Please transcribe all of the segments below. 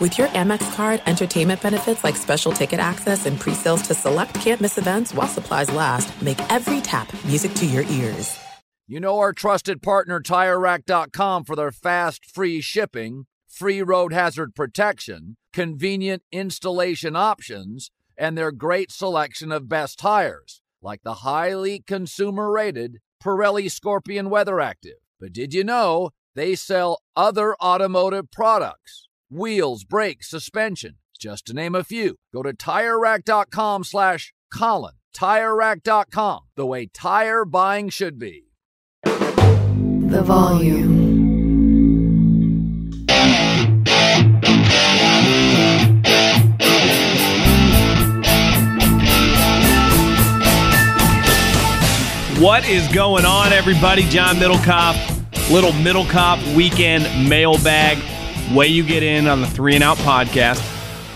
With your Amex card, entertainment benefits like special ticket access and pre-sales to select campus events while supplies last, make every tap music to your ears. You know our trusted partner TireRack.com for their fast, free shipping, free road hazard protection, convenient installation options, and their great selection of best tires, like the highly consumer-rated Pirelli Scorpion Weather Active. But did you know they sell other automotive products? Wheels, brakes, suspension, just to name a few. Go to TireRack.com slash Colin. TireRack.com, the way tire buying should be. The volume. What is going on, everybody? John Middlekauff, little Middlekauff weekend mailbag way you get in on the Three and Out podcast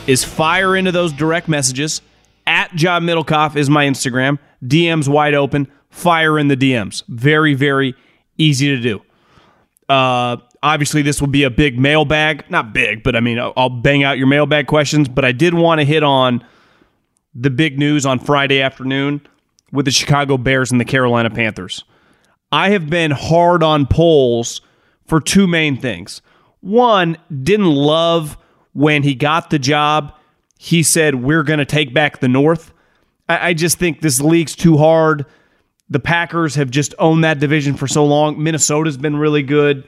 is fire into those direct messages. At John Middlekauff is my Instagram. DMs wide open. Fire in the DMs. Very, very easy to do. Uh, obviously, this will be a big mailbag. Not big, but I mean, I'll bang out your mailbag questions. But I did want to hit on the big news on Friday afternoon with the Chicago Bears and the Carolina Panthers. I have been hard on Poles for two main things. One, didn't love when he got the job. He said, We're going to take back the North. I, I just think this league's too hard. The Packers have just owned that division for so long. Minnesota's been really good.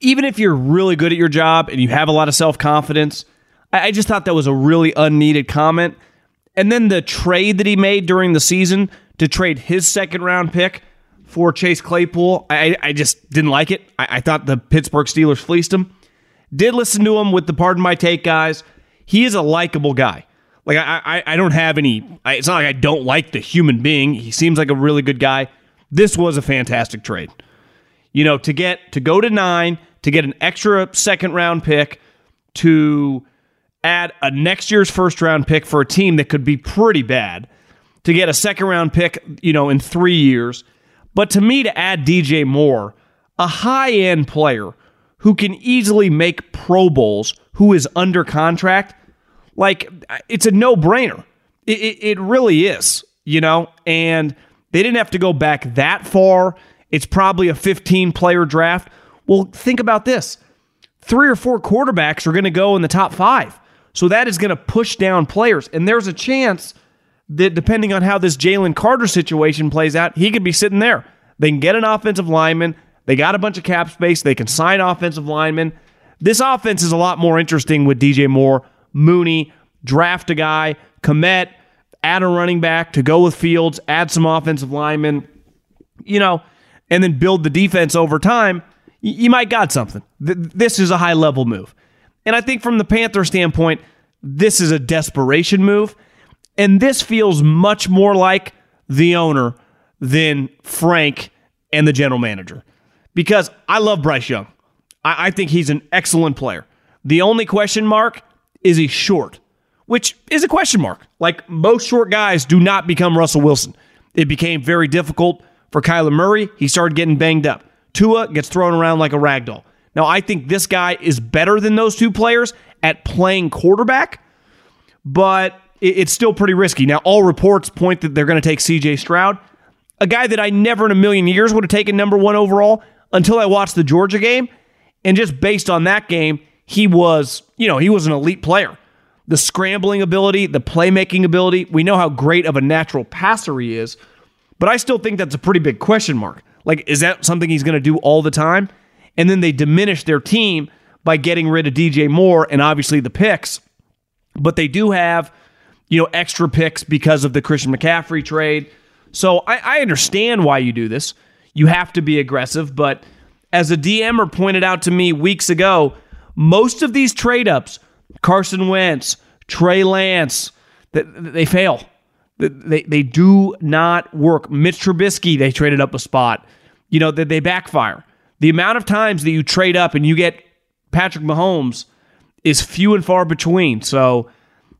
Even if you're really good at your job and you have a lot of self confidence, I just thought that was a really unneeded comment. And then the trade that he made during the season to trade his second round pick for Chase Claypool. I, I just didn't like it. I, I thought the Pittsburgh Steelers fleeced him. Did listen to him with the pardon my take guys. He is a likable guy. Like I, I, I don't have any. I, it's not like I don't like the human being. He seems like a really good guy. This was a fantastic trade. You know, to get to go to nine, to get an extra second round pick, to add a next year's first round pick for a team that could be pretty bad, to get a second round pick, you know, in three years, but to me, to add DJ Moore, a high end player who can easily make Pro Bowls, who is under contract, like it's a no brainer. It, it, it, really is, you know? And they didn't have to go back that far. It's probably a 15 player draft. Well, think about this three or four quarterbacks are going to go in the top five. So that is going to push down players. And there's a chance that depending on how this Jalen Carter situation plays out, he could be sitting there. They can get an offensive lineman. They got a bunch of cap space. They can sign offensive linemen. This offense is a lot more interesting with DJ Moore, Mooney, draft a guy, commit, add a running back to go with Fields, add some offensive linemen, you know, and then build the defense over time. You might got something. This is a high level move. And I think from the Panther standpoint, this is a desperation move. And this feels much more like the owner than Frank and the general manager. Because I love Bryce Young. I, I think he's an excellent player. The only question mark is he short, which is a question mark. Like most short guys do not become Russell Wilson. It became very difficult for Kyler Murray. He started getting banged up. Tua gets thrown around like a rag doll. Now, I think this guy is better than those two players at playing quarterback, but it's still pretty risky. Now, all reports point that they're going to take CJ Stroud, a guy that I never in a million years would have taken number one overall until I watched the Georgia game. And just based on that game, he was, you know, he was an elite player. The scrambling ability, the playmaking ability, we know how great of a natural passer he is, but I still think that's a pretty big question mark. Like, is that something he's going to do all the time? And then they diminish their team by getting rid of DJ Moore and obviously the picks. But they do have you know, extra picks because of the Christian McCaffrey trade. So I, I understand why you do this. you have to be aggressive. But as a DMer pointed out to me weeks ago, most of these trade ups, Carson Wentz, Trey Lance, they, they fail. They, they do not work. Mitch Trubisky, they traded up a spot. You know, that they backfire. The amount of times that you trade up and you get Patrick Mahomes is few and far between. So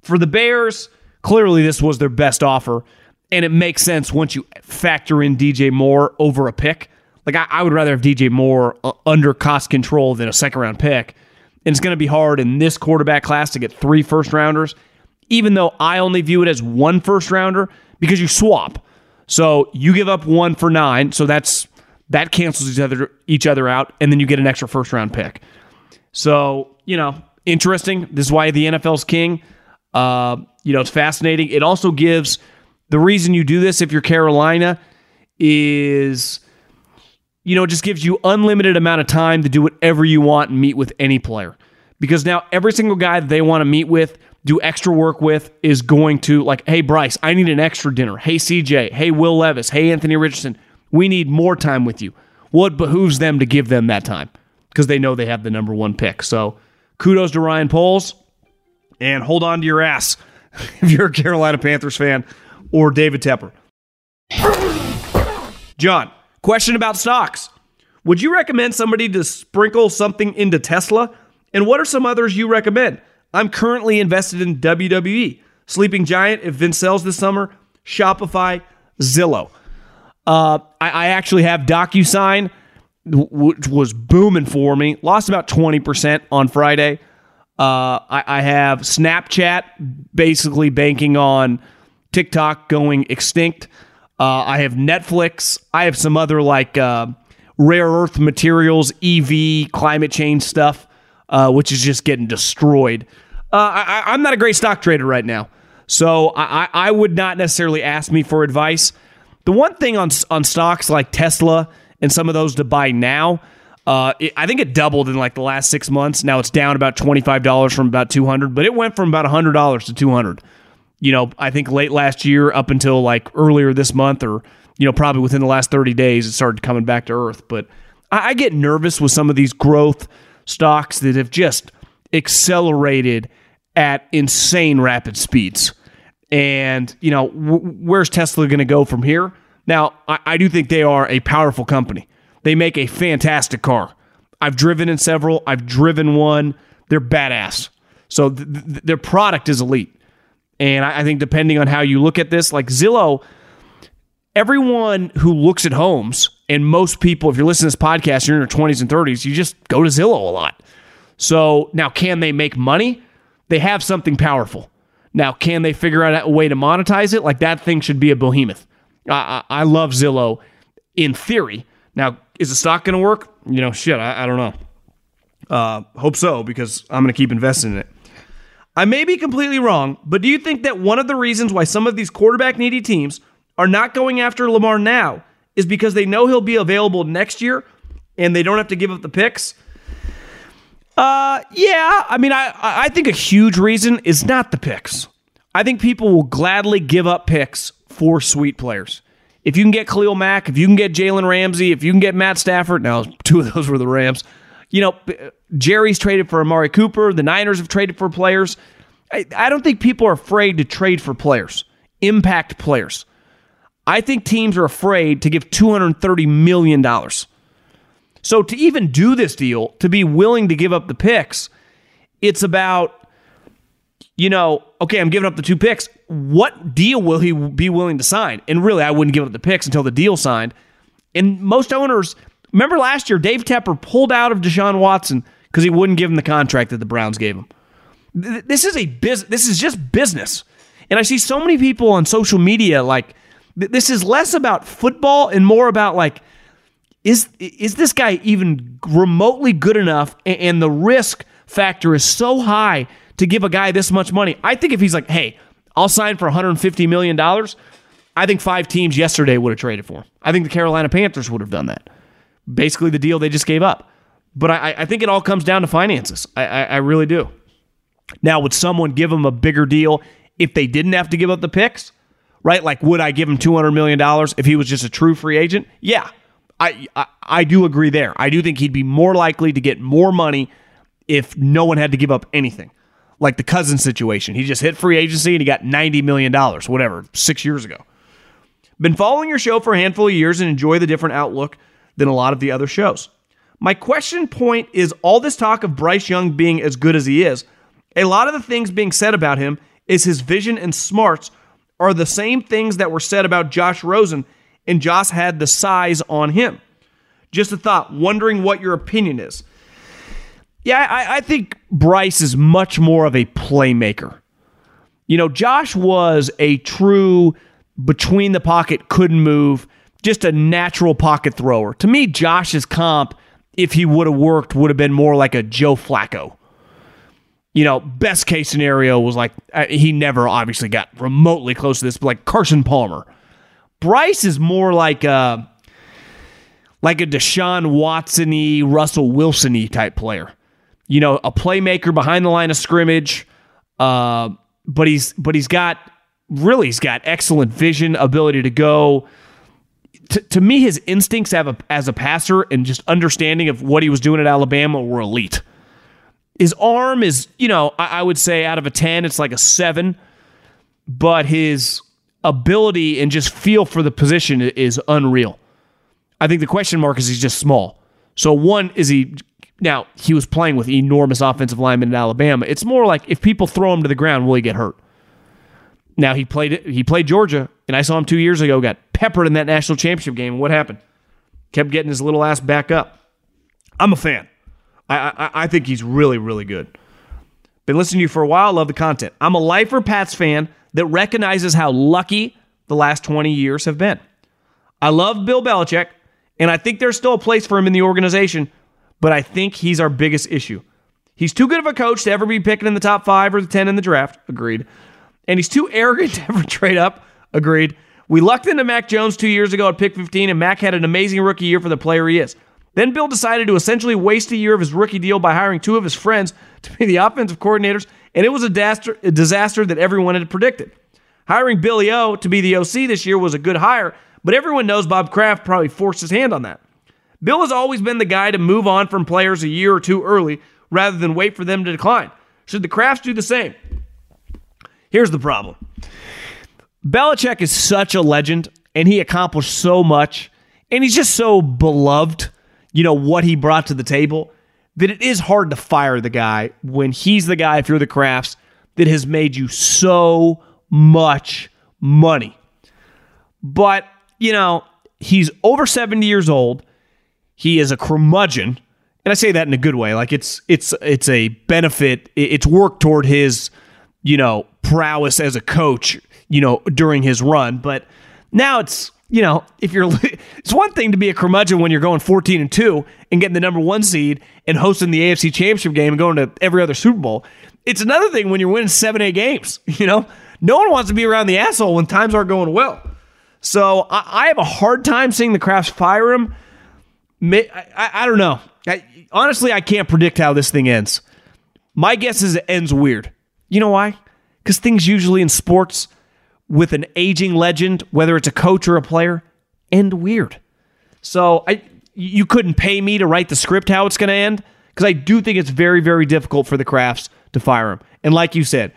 for the Bears, clearly this was their best offer. And it makes sense once you factor in DJ Moore over a pick. Like, I, I would rather have DJ Moore uh, under cost control than a second round pick. And it's going to be hard in this quarterback class to get three first rounders, even though I only view it as one first rounder because you swap. So you give up one for nine. So that's that cancels each other each other out, and then you get an extra first round pick. So, you know, interesting. This is why the NFL's king. Uh, you know, it's fascinating. It also gives the reason you do this if you're Carolina is you know, it just gives you unlimited amount of time to do whatever you want and meet with any player. Because now every single guy that they want to meet with, do extra work with, is going to like, hey Bryce, I need an extra dinner. Hey CJ, hey Will Levis, hey Anthony Richardson, we need more time with you. Well, it behooves them to give them that time because they know they have the number one pick. So kudos to Ryan Poles and hold on to your ass if you're a Carolina Panthers fan or David Tepper. John, question about stocks. Would you recommend somebody to sprinkle something into Tesla? And what are some others you recommend? I'm currently invested in WWE, Sleeping Giant, if Vince sells this summer, Shopify, Zillow. Uh, I, I actually have DocuSign, which was booming for me. Lost about 20% on Friday. Uh, I, I have Snapchat, basically banking on TikTok going extinct. Uh, I have Netflix. I have some other like uh, rare earth materials, EV, climate change stuff, uh, which is just getting destroyed. Uh, I, am not a great stock trader right now, so I, I would not necessarily ask me for advice. The one thing on on stocks like Tesla and some of those to buy now, uh, it, I think it doubled in like the last six months. Now it's down about twenty five dollars from about two hundred, but it went from about hundred dollars to two hundred. You know, I think late last year up until like earlier this month, or you know, probably within the last thirty days, it started coming back to earth. But I, I get nervous with some of these growth stocks that have just accelerated at insane rapid speeds. And, you know, w- where's Tesla going to go from here? Now, I-, I do think they are a powerful company. They make a fantastic car. I've driven in several, I've driven one. They're badass. So th- th- their product is elite. And I-, I think depending on how you look at this, like Zillow, everyone who looks at homes, and most people, if you're listening to this podcast, you're in your 20s and 30s, you just go to Zillow a lot. So now, can they make money? They have something powerful. Now, can they figure out a way to monetize it? Like that thing should be a behemoth. I, I, I love Zillow in theory. Now, is the stock going to work? You know, shit, I, I don't know. Uh, hope so because I'm going to keep investing in it. I may be completely wrong, but do you think that one of the reasons why some of these quarterback needy teams are not going after Lamar now is because they know he'll be available next year and they don't have to give up the picks? Uh, yeah. I mean, I I think a huge reason is not the picks. I think people will gladly give up picks for sweet players. If you can get Khalil Mack, if you can get Jalen Ramsey, if you can get Matt Stafford, now two of those were the Rams. You know, Jerry's traded for Amari Cooper. The Niners have traded for players. I, I don't think people are afraid to trade for players, impact players. I think teams are afraid to give $230 million so to even do this deal, to be willing to give up the picks, it's about, you know, okay, I'm giving up the two picks. What deal will he be willing to sign? And really, I wouldn't give up the picks until the deal signed. And most owners, remember last year, Dave Tepper pulled out of Deshaun Watson because he wouldn't give him the contract that the Browns gave him. This is a business. This is just business. And I see so many people on social media like this is less about football and more about like is is this guy even remotely good enough and the risk factor is so high to give a guy this much money. I think if he's like hey i'll sign for 150 million dollars i think five teams yesterday would have traded for him. I think the carolina panthers would have done that. Basically the deal they just gave up. But i, I think it all comes down to finances. I, I, I really do. Now would someone give him a bigger deal if they didn't have to give up the picks? Right? Like would i give him 200 million dollars if he was just a true free agent? Yeah. I, I I do agree there. I do think he'd be more likely to get more money if no one had to give up anything. Like the cousin situation. He just hit free agency and he got $90 million, whatever, six years ago. Been following your show for a handful of years and enjoy the different outlook than a lot of the other shows. My question point is all this talk of Bryce Young being as good as he is, a lot of the things being said about him is his vision and smarts are the same things that were said about Josh Rosen, and Josh had the size on him. Just a thought, wondering what your opinion is. Yeah, I, I think Bryce is much more of a playmaker. You know, Josh was a true between the pocket, couldn't move, just a natural pocket thrower. To me, Josh's comp, if he would have worked, would have been more like a Joe Flacco. You know, best case scenario was like uh, he never obviously got remotely close to this, but like Carson Palmer. Bryce is more like a like a Deshaun Watson-y, Russell Wilson-y type player. You know, a playmaker behind the line of scrimmage, uh, but he's but he's got really he's got excellent vision, ability to go. To, to me, his instincts a, as a passer and just understanding of what he was doing at Alabama were elite. His arm is, you know, I, I would say out of a 10, it's like a seven, but his ability and just feel for the position is unreal. I think the question mark is he's just small. So, one, is he now he was playing with enormous offensive linemen in Alabama. It's more like if people throw him to the ground, will he get hurt? Now he played he played Georgia, and I saw him two years ago. Got peppered in that national championship game. What happened? Kept getting his little ass back up. I'm a fan. I I, I think he's really really good. Been listening to you for a while. Love the content. I'm a lifer Pats fan that recognizes how lucky the last 20 years have been. I love Bill Belichick, and I think there's still a place for him in the organization, but I think he's our biggest issue. He's too good of a coach to ever be picking in the top five or the 10 in the draft. Agreed and he's too arrogant to ever trade up. Agreed. We lucked into Mac Jones two years ago at pick 15, and Mac had an amazing rookie year for the player he is. Then Bill decided to essentially waste a year of his rookie deal by hiring two of his friends to be the offensive coordinators, and it was a disaster, a disaster that everyone had predicted. Hiring Billy O to be the OC this year was a good hire, but everyone knows Bob Kraft probably forced his hand on that. Bill has always been the guy to move on from players a year or two early rather than wait for them to decline. Should the Krafts do the same? Here's the problem Belichick is such a legend and he accomplished so much and he's just so beloved, you know, what he brought to the table that it is hard to fire the guy when he's the guy, if you're the Krafts, that has made you so much money. But, you know, he's over 70 years old. He is a curmudgeon. And I say that in a good way. Like it's it's it's a benefit. It's work toward his, you know, prowess as a coach, you know, during his run. But now it's, you know, if you're, it's one thing to be a curmudgeon when you're going 14 and 2 and getting the number one seed and hosting the AFC championship game and going to every other Super Bowl. It's another thing when you're winning seven, eight games, you know? No one wants to be around the asshole when times aren't going well. So I, I have a hard time seeing the Krafts fire him. I, I, don't know. I, honestly, I can't predict how this thing ends. My guess is it ends weird. You know why? Because things usually in sports with an aging legend, whether it's a coach or a player, end weird. So I you couldn't pay me to write the script how it's going to end because I do think it's very very difficult for the Krafts to fire him. And like you said,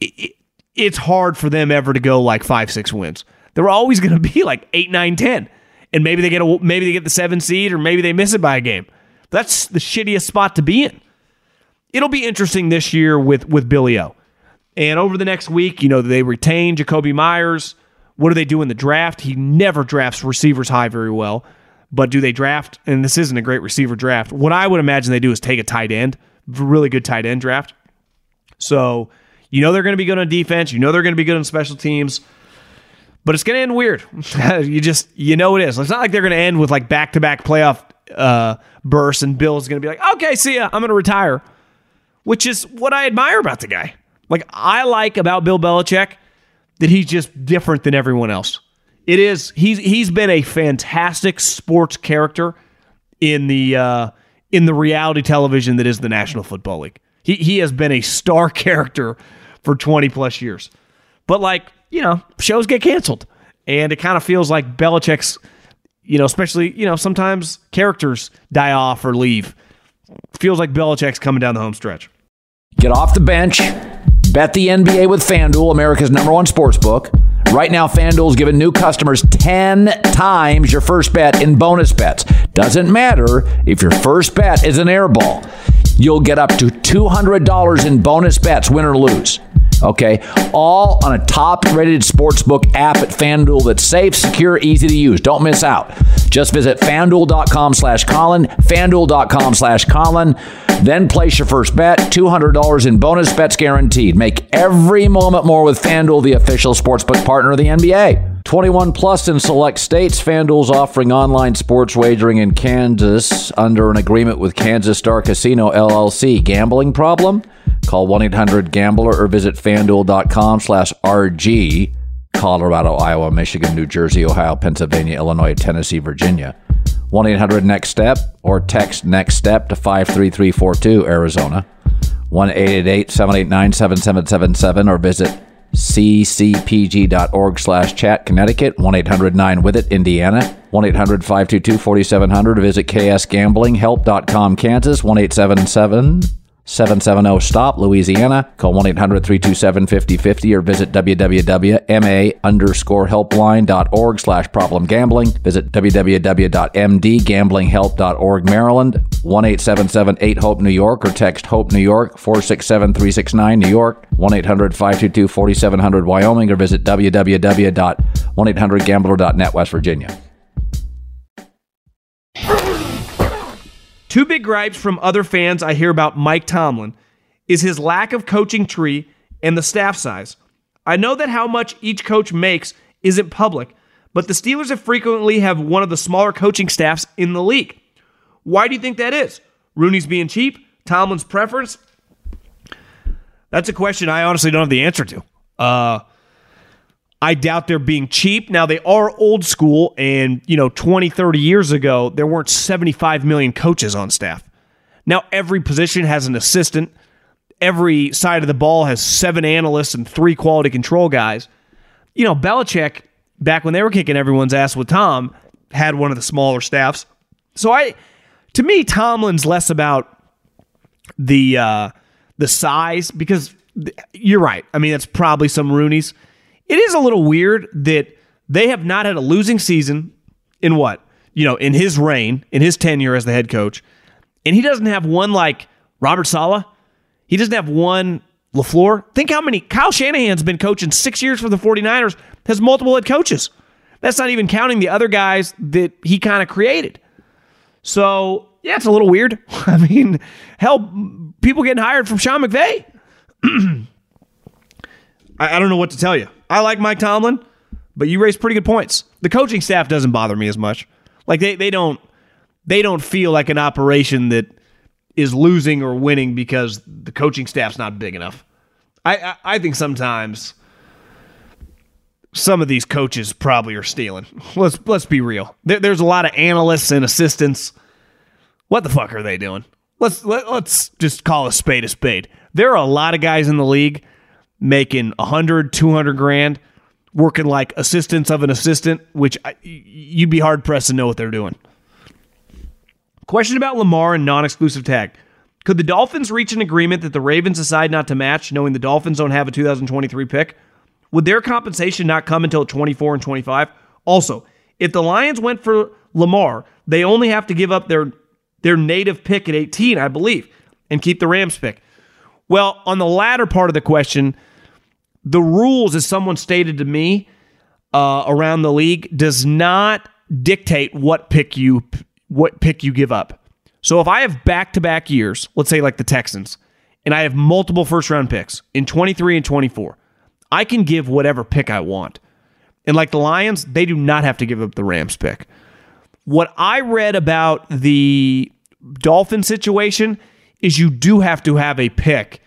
it, it's hard for them ever to go like 5 6 wins. They're always going to be like 8 9 10. And maybe they get a maybe they get the 7 seed or maybe they miss it by a game. That's the shittiest spot to be in. It'll be interesting this year with with Billy O. And over the next week, you know, they retain Jakobi Myers. What do they do in the draft? He never drafts receivers high very well. But do they draft? And this isn't a great receiver draft. What I would imagine they do is take a tight end, really good tight end draft. So you know they're going to be good on defense. You know they're going to be good on special teams. But it's going to end weird. you just you know it is. It's not like they're going to end with like back to back playoff uh, bursts and Bill's going to be like, okay, see ya, I'm going to retire, which is what I admire about the guy. Like I like about Bill Belichick that he's just different than everyone else. It is he's he's been a fantastic sports character in the uh, in the reality television that is the National Football League. He he has been a star character for 20 plus years. But like, you know, shows get canceled. And it kind of feels like Belichick's you know, especially, you know, sometimes characters die off or leave. Feels like Belichick's coming down the home stretch. Get off the bench. Bet the NBA with FanDuel, America's number one sports book. Right now, FanDuel's giving new customers 10 times your first bet in bonus bets. Doesn't matter if your first bet is an air ball. You'll get up to $200 in bonus bets, win or lose. Okay, all on a top-rated sportsbook app at FanDuel that's safe, secure, easy to use. Don't miss out. Just visit FanDuel.com slash Colin, FanDuel.com slash Colin. Then place your first bet, $200 in bonus bets guaranteed. Make every moment more with FanDuel, the official sportsbook partner of the NBA. 21 plus in select states. FanDuel's offering online sports wagering in Kansas under an agreement with Kansas Star Casino LLC. Gambling problem? Call 1-800-GAMBLER or visit fanduel.com slash RG. Colorado, Iowa, Michigan, New Jersey, Ohio, Pennsylvania, Illinois, Tennessee, Virginia. 1 800 Next Step or text Next Step to 53342 Arizona. 1 888 789 7777 or visit ccpg.org slash chat Connecticut 1-800-9 with it Indiana 1-800-522-4700 visit ksgamblinghelp.com Kansas 1-877 770 STOP, Louisiana. Call 1 800 327 5050 or visit www.ma underscore helpline.org slash problem gambling. Visit www.mdgamblinghelp.org, Maryland. 1 877 8 HOPE New York or text HOPE New York 467 369 New York. 1 800 522 4700 Wyoming or visit www.1800gambler.net West Virginia. Two big gripes from other fans I hear about Mike Tomlin is his lack of coaching tree and the staff size. I know that how much each coach makes isn't public, but the Steelers have frequently have one of the smaller coaching staffs in the league. Why do you think that is? Rooney's being cheap, Tomlin's preference? That's a question I honestly don't have the answer to. Uh, I doubt they're being cheap. Now, they are old school, and, you know, 20, 30 years ago, there weren't 75 million coaches on staff. Now, every position has an assistant. Every side of the ball has seven analysts and three quality control guys. You know, Belichick, back when they were kicking everyone's ass with Tom, had one of the smaller staffs. So I, to me, Tomlin's less about the uh, the size because you're right. I mean, it's probably some Rooney's. It is a little weird that they have not had a losing season in what? You know, in his reign, in his tenure as the head coach. And he doesn't have one like Robert Saleh. He doesn't have one LaFleur. Think how many Kyle Shanahan's been coaching six years for the 49ers, has multiple head coaches. That's not even counting the other guys that he kind of created. So, yeah, it's a little weird. I mean, hell, people getting hired from Sean McVay. I, I don't know what to tell you. I like Mike Tomlin, but you raise pretty good points. The coaching staff doesn't bother me as much. Like they, they don't they don't feel like an operation that is losing or winning because the coaching staff's not big enough. I, I, I think sometimes some of these coaches probably are stealing. Let's let's be real. There, there's a lot of analysts and assistants. What the fuck are they doing? Let's let, let's just call a spade a spade. There are a lot of guys in the league making 100, 200 grand, working like assistants of an assistant, which I, you'd be hard pressed to know what they're doing. Question about Lamar and non exclusive tag. Could the Dolphins reach an agreement that the Ravens decide not to match, knowing the Dolphins don't have a 2023 pick? Would their compensation not come until 24 and 25? Also, if the Lions went for Lamar, they only have to give up their their native pick at 18, I believe, and keep the Rams pick. Well, on the latter part of the question, the rules, as someone stated to me uh, around the league, does not dictate what pick you what pick you give up. So if I have back to back years, let's say like the Texans, and I have multiple first round picks in 23 and 24, I can give whatever pick I want. And like the Lions, they do not have to give up the Rams pick. What I read about the Dolphin situation is you do have to have a pick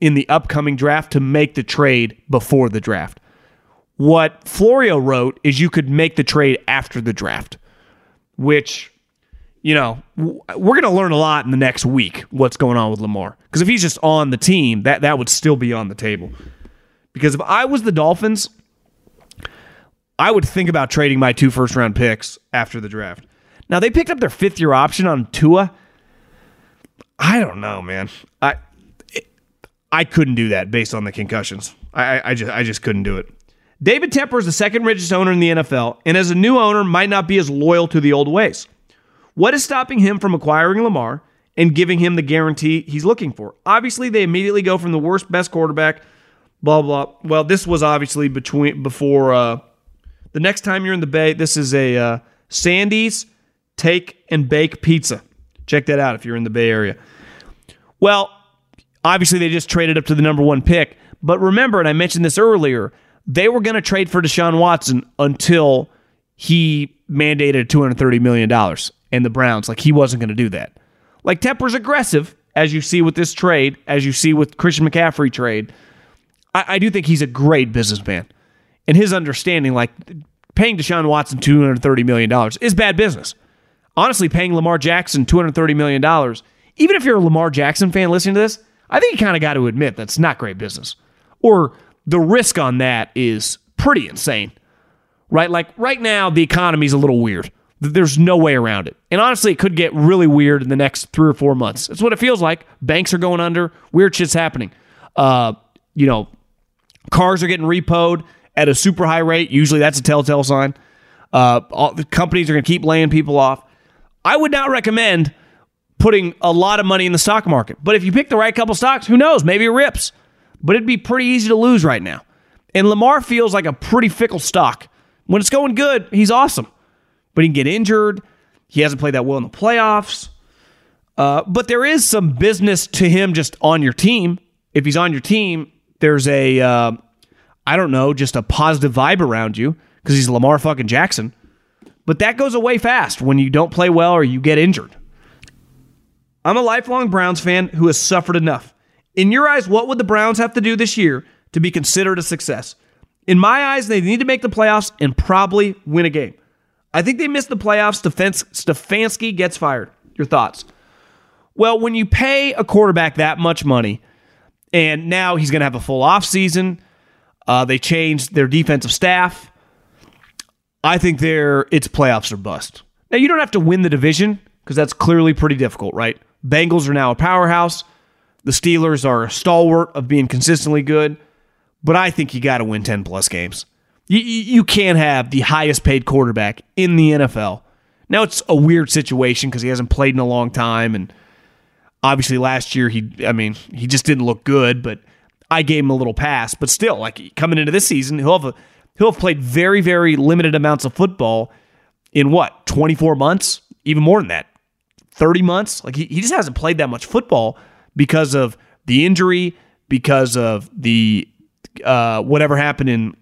in the upcoming draft to make the trade before the draft. What Florio wrote is you could make the trade after the draft, which, you know, we're going to learn a lot in the next week what's going on with Lamar. Because if he's just on the team, that, that would still be on the table. Because if I was the Dolphins, I would think about trading my two first round picks after the draft. Now they picked up their fifth year option on Tua. I don't know, man. I I couldn't do that based on the concussions. I, I just I just couldn't do it. David Tepper is the second richest owner in the NFL, and as a new owner, might not be as loyal to the old ways. What is stopping him from acquiring Lamar and giving him the guarantee he's looking for? Obviously, they immediately go from the worst best quarterback, blah blah. Well, this was obviously between before uh, the next time you're in the Bay. This is a uh, Sandy's Take and Bake Pizza. Check that out if you're in the Bay Area. Well, obviously they just traded up to the number one pick, but remember, and I mentioned this earlier they were going to trade for Deshaun Watson until he mandated $230 million and the Browns. Like, he wasn't going to do that. Like, Tepper's aggressive, as you see with this trade, as you see with Christian McCaffrey trade. I, I do think he's a great businessman. And his understanding, like, paying Deshaun Watson $230 million is bad business. Honestly, paying Lamar Jackson $230 million, even if you're a Lamar Jackson fan listening to this, I think you kind of got to admit that's not great business. Or the risk on that is pretty insane, right? Like right now, the economy's a little weird. There's no way around it. And honestly, it could get really weird in the next three or four months. That's what it feels like. Banks are going under, weird shit's happening. Uh, you know, cars are getting repoed at a super high rate. Usually that's a telltale sign. Uh, all, the companies are going to keep laying people off. I would not recommend putting a lot of money in the stock market. But if you pick the right couple stocks, who knows? Maybe it rips but it'd be pretty easy to lose right now. And Lamar feels like a pretty fickle stock. When it's going good, he's awesome, but he can get injured. He hasn't played that well in the playoffs. Uh, but there is some business to him just on your team. If he's on your team, there's a, uh, I don't know, just a positive vibe around you because he's Lamar fucking Jackson. But that goes away fast when you don't play well or you get injured. I'm a lifelong Browns fan who has suffered enough. In your eyes, what would the Browns have to do this year to be considered a success? In my eyes, they need to make the playoffs and probably win a game. I think they missed the playoffs. Defense Stefanski gets fired. Your thoughts? Well, when you pay a quarterback that much money, and now he's going to have a full offseason, uh, they changed their defensive staff. I think they're it's playoffs or bust. Now you don't have to win the division because that's clearly pretty difficult, right? Bengals are now a powerhouse. The Steelers are a stalwart of being consistently good, but I think you got to win 10 plus games. You, you can't have the highest paid quarterback in the NFL. Now, it's a weird situation because he hasn't played in a long time. And obviously, last year, he, I mean, he just didn't look good, but I gave him a little pass. But still, like coming into this season, he'll have, a, he'll have played very, very limited amounts of football in what, 24 months? Even more than that. 30 months? Like he, he just hasn't played that much football because of the injury, because of the uh, whatever happened in.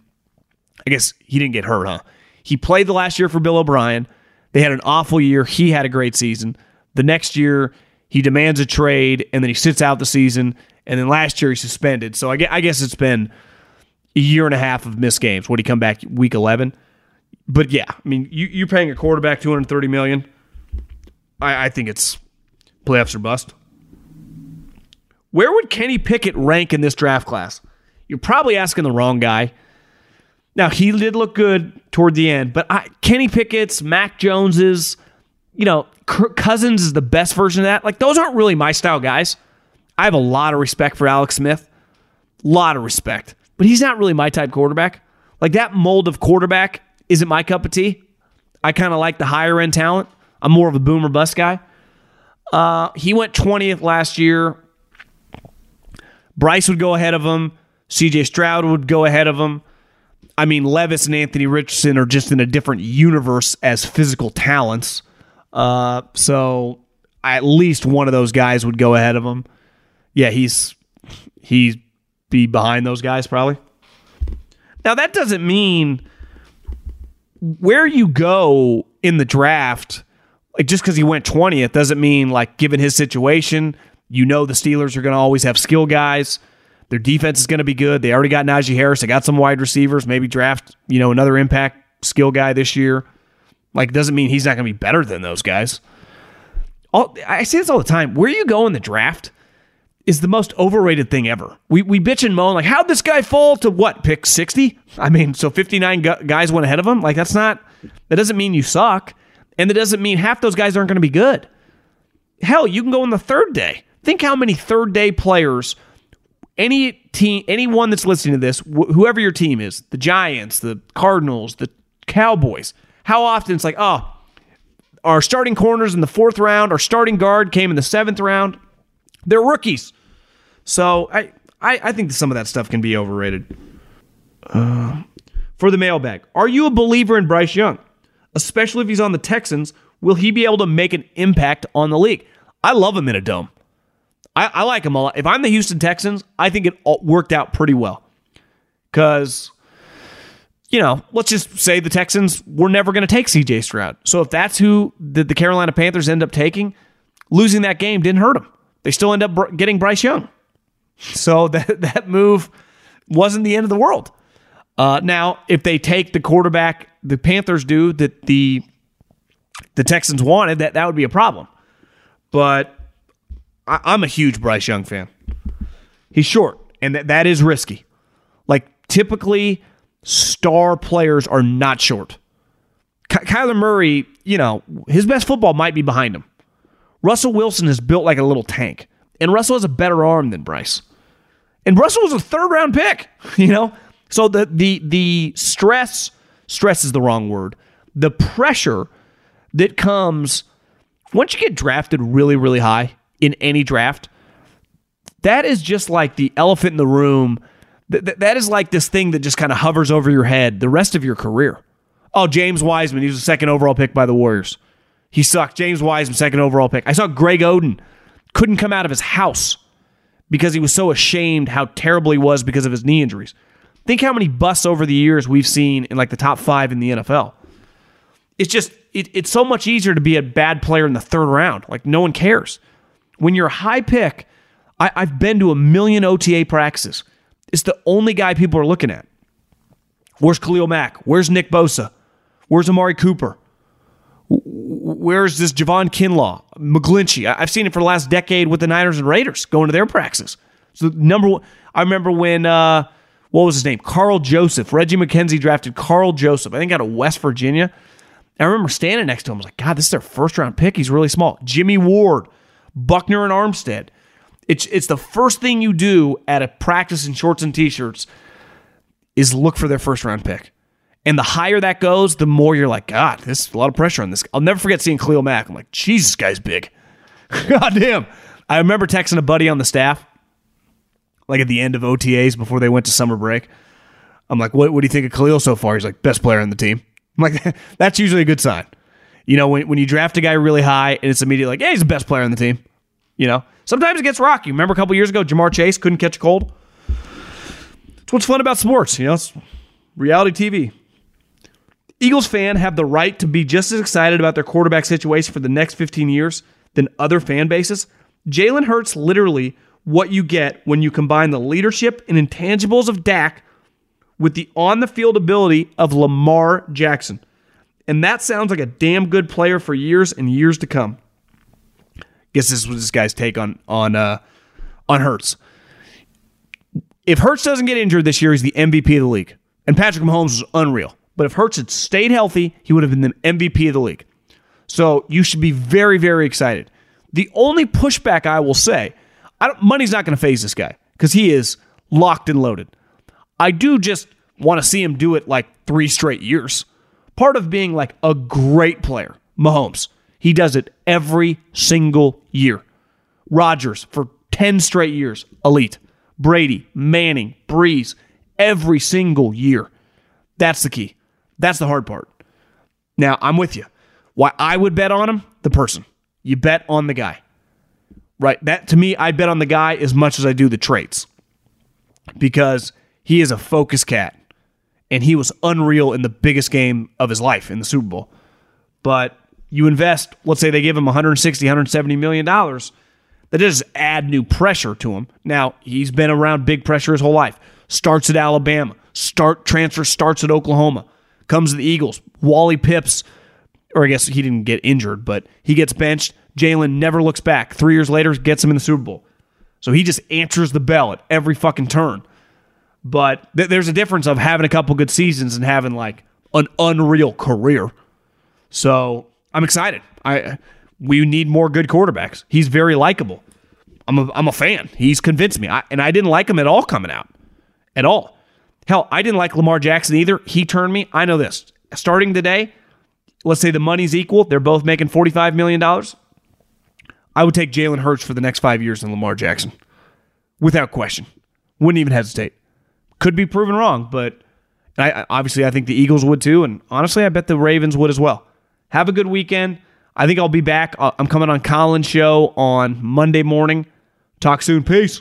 I guess he didn't get hurt, huh? He played the last year for Bill O'Brien. They had an awful year. He had a great season. The next year, he demands a trade, and then he sits out the season. And then last year, he suspended. So I guess I guess it's been a year and a half of missed games. Would he come back week 11? But yeah, I mean, you, you're paying a quarterback 230 million. I, I think it's playoffs or bust. Where would Kenny Pickett rank in this draft class? You're probably asking the wrong guy. Now, he did look good toward the end, but I, Kenny Pickett's, Mac Jones's, you know, Kirk Cousins is the best version of that. Like, those aren't really my style guys. I have a lot of respect for Alex Smith. A lot of respect. But he's not really my type quarterback. Like, that mold of quarterback isn't my cup of tea. I kind of like the higher end talent. I'm more of a boomer bust guy. Uh, he went 20th last year. Bryce would go ahead of him. CJ Stroud would go ahead of him. I mean, Levis and Anthony Richardson are just in a different universe as physical talents. Uh, so at least one of those guys would go ahead of him. Yeah, he's he's be behind those guys probably. Now that doesn't mean where you go in the draft, like just because he went 20th doesn't mean like given his situation, you know the Steelers are going to always have skill guys. Their defense is going to be good. They already got Najee Harris. They got some wide receivers. Maybe draft, you know, another impact skill guy this year. Like, doesn't mean he's not going to be better than those guys. All, I say this all the time. Where you go in the draft is the most overrated thing ever. We we bitch and moan like, how'd this guy fall to what pick sixty? I mean, so fifty nine guys went ahead of him. Like that's not that doesn't mean you suck, and that doesn't mean half those guys aren't going to be good. Hell, you can go on the third day. Think how many third day players, any team, anyone that's listening to this, wh- whoever your team is, the Giants, the Cardinals, the Cowboys. How often it's like, oh, our starting corners in the fourth round, our starting guard came in the seventh round. They're rookies. So I, I, I think some of that stuff can be overrated. Uh, for the mailbag, are you a believer in Bryce Young? Especially if he's on the Texans, will he be able to make an impact on the league? I love him in a dome. I, I like him a lot. If I'm the Houston Texans, I think it worked out pretty well. Because, you know, let's just say the Texans were never going to take CJ Stroud. So if that's who the, the Carolina Panthers end up taking, losing that game didn't hurt them. They still end up getting Bryce Young. So that, that move wasn't the end of the world. Uh, now, if they take the quarterback the Panthers do that the the Texans wanted, that that would be a problem. But I, I'm a huge Bryce Young fan. He's short, and that, that is risky. Like typically, star players are not short. Ky- Kyler Murray, you know, his best football might be behind him. Russell Wilson is built like a little tank, and Russell has a better arm than Bryce. And Russell was a third round pick, you know? So the the the stress stress is the wrong word. The pressure that comes once you get drafted really really high in any draft, that is just like the elephant in the room. Th- th- that is like this thing that just kind of hovers over your head the rest of your career. Oh, James Wiseman, he was a second overall pick by the Warriors. He sucked. James Wiseman, second overall pick. I saw Greg Oden couldn't come out of his house because he was so ashamed how terrible he was because of his knee injuries. Think how many busts over the years we've seen in like the top five in the NFL. It's just it, it's so much easier to be a bad player in the third round. Like no one cares. When you're a high pick, I, I've been to a million OTA practices. It's the only guy people are looking at. Where's Khalil Mack? Where's Nick Bosa? Where's Amari Cooper? Where's this Javon Kinlaw, McGlinchey? I've seen it for the last decade with the Niners and Raiders going to their practices. So number one, I remember when uh, what was his name? Karl Joseph. Reggie McKenzie drafted Karl Joseph. I think out of West Virginia. I remember standing next to him. I was like, God, this is their first round pick. He's really small. Jimmy Ward, Buckner and Armstead. It's it's the first thing you do at a practice in shorts and t-shirts is look for their first round pick. And the higher that goes, the more you're like, God, there's a lot of pressure on this. I'll never forget seeing Khalil Mack. I'm like, Jesus, guy's big. God damn. I remember texting a buddy on the staff, like at the end of OTAs before they went to summer break. I'm like, what, what do you think of Khalil so far? He's like, best player on the team. I'm like, that's usually a good sign. You know, when, when you draft a guy really high and it's immediately like, yeah, he's the best player on the team. You know, sometimes it gets rocky. Remember a couple years ago, Ja'Marr Chase couldn't catch a cold? It's what's fun about sports. You know, it's reality TV. Eagles fan have the right to be just as excited about their quarterback situation for the next 15 years than other fan bases. Jalen Hurts literally what you get when you combine the leadership and intangibles of Dak with the on the field ability of Lamar Jackson. And that sounds like a damn good player for years and years to come. Guess this was this guy's take on on uh on Hurts. If Hurts doesn't get injured this year, he's the MVP of the league. And Patrick Mahomes was unreal. But if Hurts had stayed healthy, he would have been the MVP of the league. So you should be very, very excited. The only pushback I will say, money's not going to phase this guy because he is locked and loaded. I do just want to see him do it like three straight years. Part of being like a great player, Mahomes, he does it every single year. Rodgers for 10 straight years, elite. Brady, Manning, Brees, every single year. That's the key. That's the hard part. Now, I'm with you. Why I would bet on him? The person. You bet on the guy. Right? That to me, I bet on the guy as much as I do the traits. Because he is a focus cat. And he was unreal in the biggest game of his life in the Super Bowl. But you invest, let's say they give him 160, 170 million dollars, that does add new pressure to him. Now, he's been around big pressure his whole life. Starts at Alabama, start transfer starts at Oklahoma, comes to the Eagles. Wally Pipps, or I guess he didn't get injured, but he gets benched. Jalen never looks back. Three years later, gets him in the Super Bowl. So he just answers the bell at every fucking turn. But th- there's a difference of having a couple good seasons and having like an unreal career. So I'm excited. I we need more good quarterbacks. He's very likable. I'm a, I'm a fan. He's convinced me. I, and I didn't like him at all coming out. At all. Hell, I didn't like Lamar Jackson either. He turned me. I know this. Starting today, let's say the money's equal. They're both making $45 million. I would take Jalen Hurts for the next five years than Lamar Jackson without question. Wouldn't even hesitate. Could be proven wrong, but I, obviously I think the Eagles would too. And honestly, I bet the Ravens would as well. Have a good weekend. I think I'll be back. Uh, I'm coming on Colin's show on Monday morning. Talk soon. Peace.